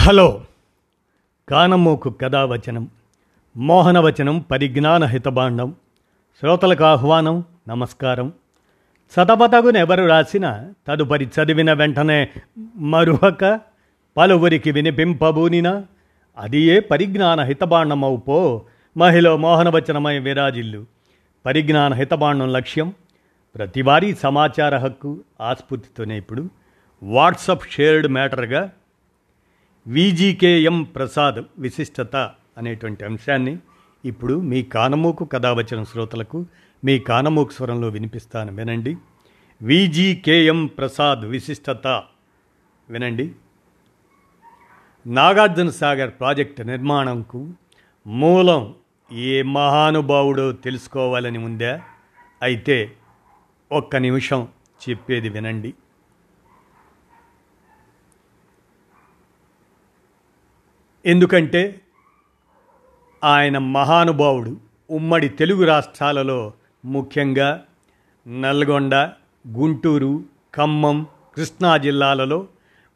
Hello. కానమోకు కథావచనం మోహనవచనం పరిజ్ఞాన హితబాండం శ్రోతలకు ఆహ్వానం నమస్కారం. చదపతగునెవరు రాసిన తదుపరి చదివిన వెంటనే మరువక పలువురికి వినిపింపబూనిన అది ఏ పరిజ్ఞాన హితబాండమవు మహిళ మోహనవచనమై విరాజిల్లు. పరిజ్ఞాన హితబాండం లక్ష్యం ప్రతివారీ సమాచార హక్కు ఆస్ఫూర్తితోనే ఇప్పుడు వాట్సప్ షేర్డ్ మ్యాటర్గా విజీకేఎం ప్రసాద్ విశిష్టత అనేటువంటి అంశాన్ని ఇప్పుడు మీ కానమూకు కథావచన శ్రోతలకు మీ కానమూకు స్వరంలో వినిపిస్తాను. వినండి. విజికేఎం ప్రసాద్ విశిష్టత. వినండి. నాగార్జున సాగర్ ప్రాజెక్టు నిర్మాణంకు మూలం ఏ మహానుభావుడో తెలుసుకోవాలని ఉందా? అయితే ఒక్క నిమిషం చెప్పేది వినండి. ఎందుకంటే ఆయన మహానుభావుడు ఉమ్మడి తెలుగు రాష్ట్రాలలో ముఖ్యంగా నల్గొండ గుంటూరు ఖమ్మం కృష్ణా జిల్లాలలో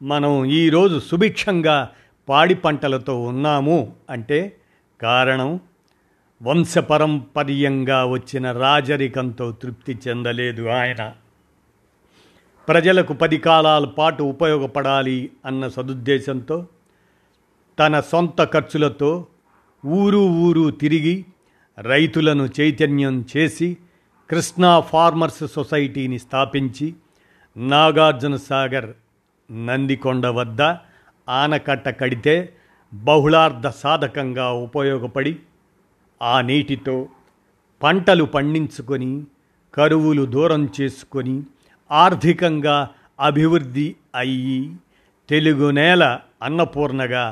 మనం ఈరోజు సుభిక్షంగా పాడి పంటలతో ఉన్నాము అంటే కారణం వంశపరంపర్యంగా వచ్చిన రాజరికంతో తృప్తి చెందలేదు ఆయన. ప్రజలకు పది కాలాల పాటు ఉపయోగపడాలి అన్న సదుద్దేశంతో తన సొంత ఖర్చులతో ఊరు ఊరు తిరిగి రైతులను చైతన్యం చేసి కృష్ణా ఫార్మర్స్ సొసైటీని స్థాపించి నాగార్జున సాగర్ నందికొండ వద్ద ఆనకట్ట కడితే బహుళార్థ సాధకంగా ఉపయోగపడి ఆ నీటితో పంటలు పండించుకొని కరువులు దూరం చేసుకొని ఆర్థికంగా అభివృద్ధి అయ్యి తెలుగు నేల అన్నపూర్ణగా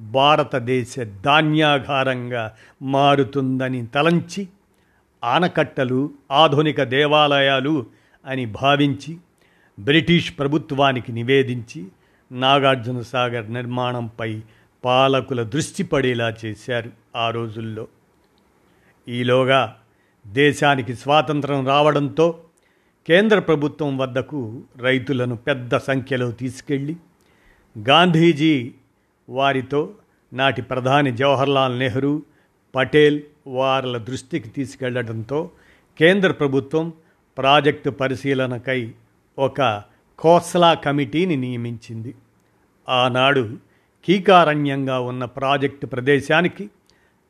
భారతదేశ ధాన్యాగారంగా మారుతుందని తలంచి ఆనకట్టలు ఆధునిక దేవాలయాలు అని భావించి బ్రిటిష్ ప్రభుత్వానికి నివేదించి నాగార్జున సాగర్ నిర్మాణంపై పాలకుల దృష్టి పడేలా చేశారు ఆ రోజుల్లో. ఈలోగా దేశానికి స్వాతంత్రం రావడంతో కేంద్ర ప్రభుత్వం వద్దకు రైతులను పెద్ద సంఖ్యలో తీసుకెళ్ళి గాంధీజీ వారితో నాటి ప్రధాని జవహర్లాల్ నెహ్రూ పటేల్ వారల దృష్టికి తీసుకెళ్ళడంతో కేంద్ర ప్రభుత్వం ప్రాజెక్టు పరిశీలనకై ఒక కోస్లా కమిటీని నియమించింది. ఆనాడు కీకారణ్యంగా ఉన్న ప్రాజెక్టు ప్రదేశానికి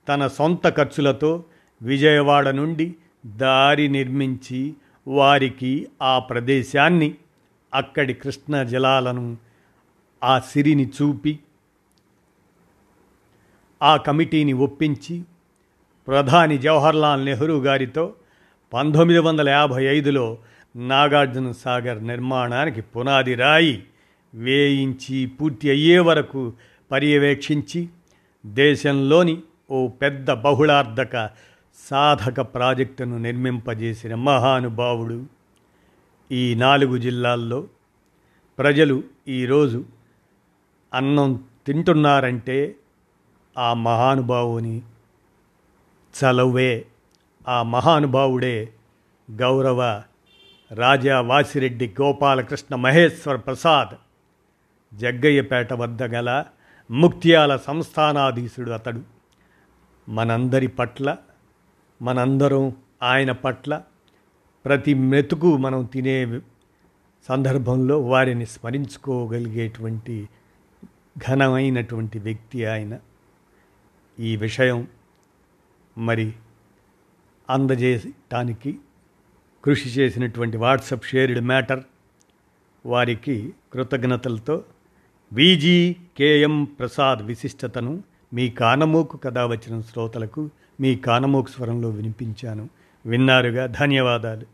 తన సొంత ఖర్చులతో విజయవాడ నుండి దారి నిర్మించి వారికి ఆ ప్రదేశాన్ని అక్కడి కృష్ణ జలాలను ఆ సిరిని చూపి ఆ కమిటీని ఒప్పించి ప్రధాని జవహర్లాల్ నెహ్రూ గారితో పంతొమ్మిది వందల యాభై ఐదులో నాగార్జున సాగర్ నిర్మాణానికి పునాది రాయి వేయించి పూర్తి అయ్యే వరకు పర్యవేక్షించి దేశంలోని ఓ పెద్ద బహుళార్థక సాధక ప్రాజెక్టును నిర్మింపజేసిన మహానుభావుడు. ఈ నాలుగు జిల్లాల్లో ప్రజలు ఈరోజు అన్నం తింటున్నారంటే ఆ మహానుభావుని చలవే ఆ మహానుభావుడే గౌరవ రాజా వాసిరెడ్డి గోపాలకృష్ణ మహేశ్వర ప్రసాద్ జగ్గయ్యపేట వద్ద గల ముక్త్యాల సంస్థానాధీశుడు అతడు. మనందరి పట్ల మనందరం ఆయన పట్ల ప్రతి మెతుకు మనం తినే సందర్భంలో వారిని స్మరించుకోగలిగేటువంటి ఘనమైనటువంటి వ్యక్తి ఆయన. ఈ విషయం మరి అందజేయటానికి కృషి చేసినటువంటి వాట్సప్ షేర్డ్ మ్యాటర్ వారికి కృతజ్ఞతలతో విజీ కేఎం ప్రసాద్ విశిష్టతను మీ కానమోకు కథ వచ్చిన శ్రోతలకు మీ కానమోకు స్వరంలో వినిపించాను. విన్నారుగా? ధన్యవాదాలు.